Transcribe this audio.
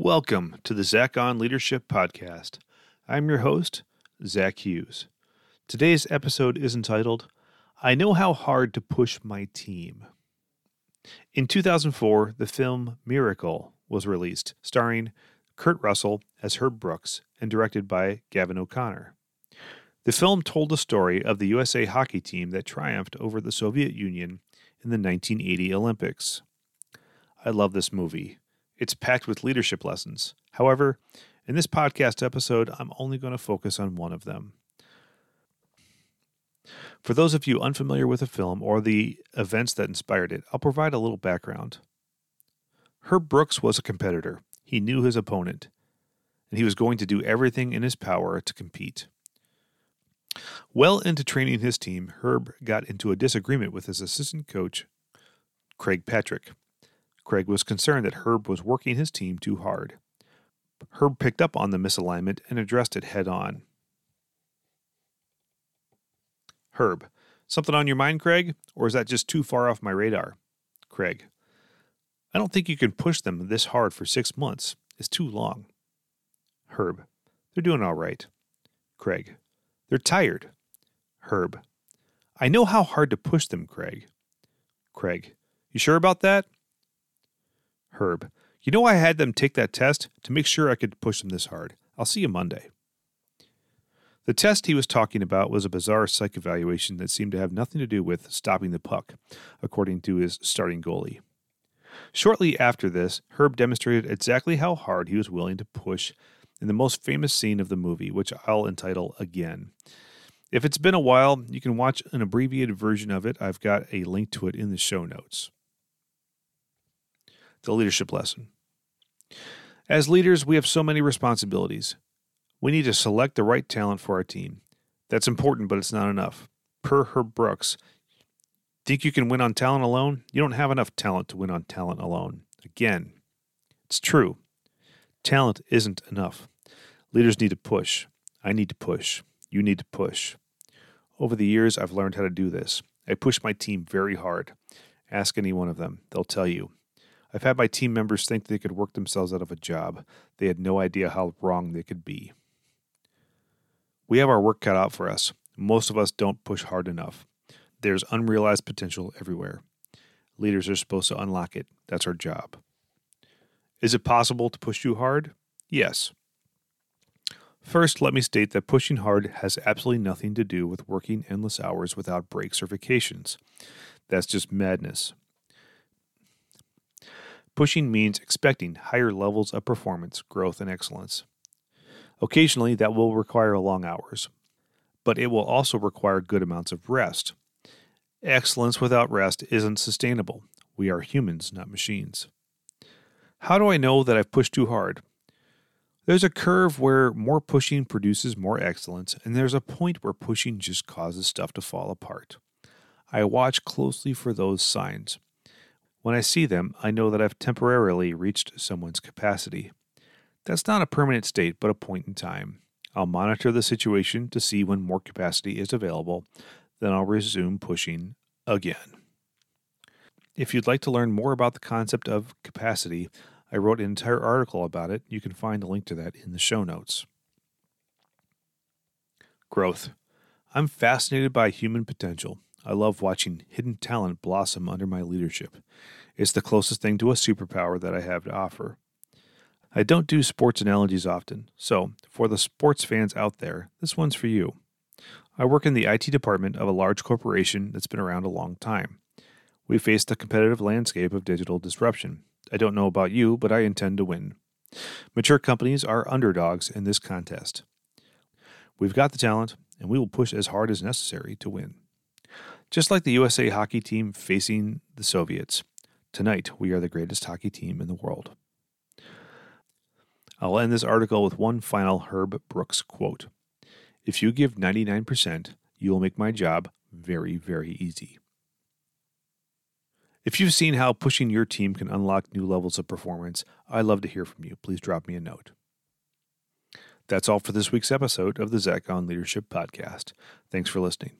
Welcome to the Zach on Leadership Podcast. I'm your host, Zach Hughes. Today's episode is entitled, I Know How Hard to Push My Team. In 2004, the film Miracle was released, starring Kurt Russell as Herb Brooks and directed by Gavin O'Connor. The film told the story of the USA hockey team that triumphed over the Soviet Union in the 1980 Olympics. I love this movie. It's packed with leadership lessons. However, in this podcast episode, I'm only going to focus on one of them. For those of you unfamiliar with the film or the events that inspired it, I'll provide a little background. Herb Brooks was a competitor. He knew his opponent, and he was going to do everything in his power to compete. Well into training his team, Herb got into a disagreement with his assistant coach, Craig Patrick. Craig was concerned that Herb was working his team too hard. Herb picked up on the misalignment and addressed it head on. Herb, something on your mind, Craig? Or is that just too far off my radar? Craig, I don't think you can push them this hard for six months. It's too long. Herb, they're doing all right. Craig, they're tired. Herb, I know how hard to push them, Craig. Craig, you sure about that? Herb, you know I had them take that test to make sure I could push them this hard. I'll see you Monday. The test he was talking about was a bizarre psych evaluation that seemed to have nothing to do with stopping the puck, according to his starting goalie. Shortly after this, Herb demonstrated exactly how hard he was willing to push in the most famous scene of the movie, which I'll entitle Again. If it's been a while, you can watch an abbreviated version of it. I've got a link to it in the show notes the leadership lesson. As leaders, we have so many responsibilities. We need to select the right talent for our team. That's important, but it's not enough. Per Herb Brooks, think you can win on talent alone? You don't have enough talent to win on talent alone. Again, it's true. Talent isn't enough. Leaders need to push. I need to push. You need to push. Over the years, I've learned how to do this. I push my team very hard. Ask any one of them, they'll tell you. I've had my team members think they could work themselves out of a job. They had no idea how wrong they could be. We have our work cut out for us. Most of us don't push hard enough. There's unrealized potential everywhere. Leaders are supposed to unlock it. That's our job. Is it possible to push too hard? Yes. First, let me state that pushing hard has absolutely nothing to do with working endless hours without breaks or vacations. That's just madness. Pushing means expecting higher levels of performance, growth, and excellence. Occasionally, that will require long hours, but it will also require good amounts of rest. Excellence without rest isn't sustainable. We are humans, not machines. How do I know that I've pushed too hard? There's a curve where more pushing produces more excellence, and there's a point where pushing just causes stuff to fall apart. I watch closely for those signs. When I see them, I know that I've temporarily reached someone's capacity. That's not a permanent state, but a point in time. I'll monitor the situation to see when more capacity is available, then I'll resume pushing again. If you'd like to learn more about the concept of capacity, I wrote an entire article about it. You can find a link to that in the show notes. Growth. I'm fascinated by human potential. I love watching hidden talent blossom under my leadership. It's the closest thing to a superpower that I have to offer. I don't do sports analogies often, so for the sports fans out there, this one's for you. I work in the IT department of a large corporation that's been around a long time. We face the competitive landscape of digital disruption. I don't know about you, but I intend to win. Mature companies are underdogs in this contest. We've got the talent, and we will push as hard as necessary to win. Just like the USA hockey team facing the Soviets, tonight we are the greatest hockey team in the world. I'll end this article with one final Herb Brooks quote If you give 99%, you will make my job very, very easy. If you've seen how pushing your team can unlock new levels of performance, I'd love to hear from you. Please drop me a note. That's all for this week's episode of the Zach on Leadership Podcast. Thanks for listening.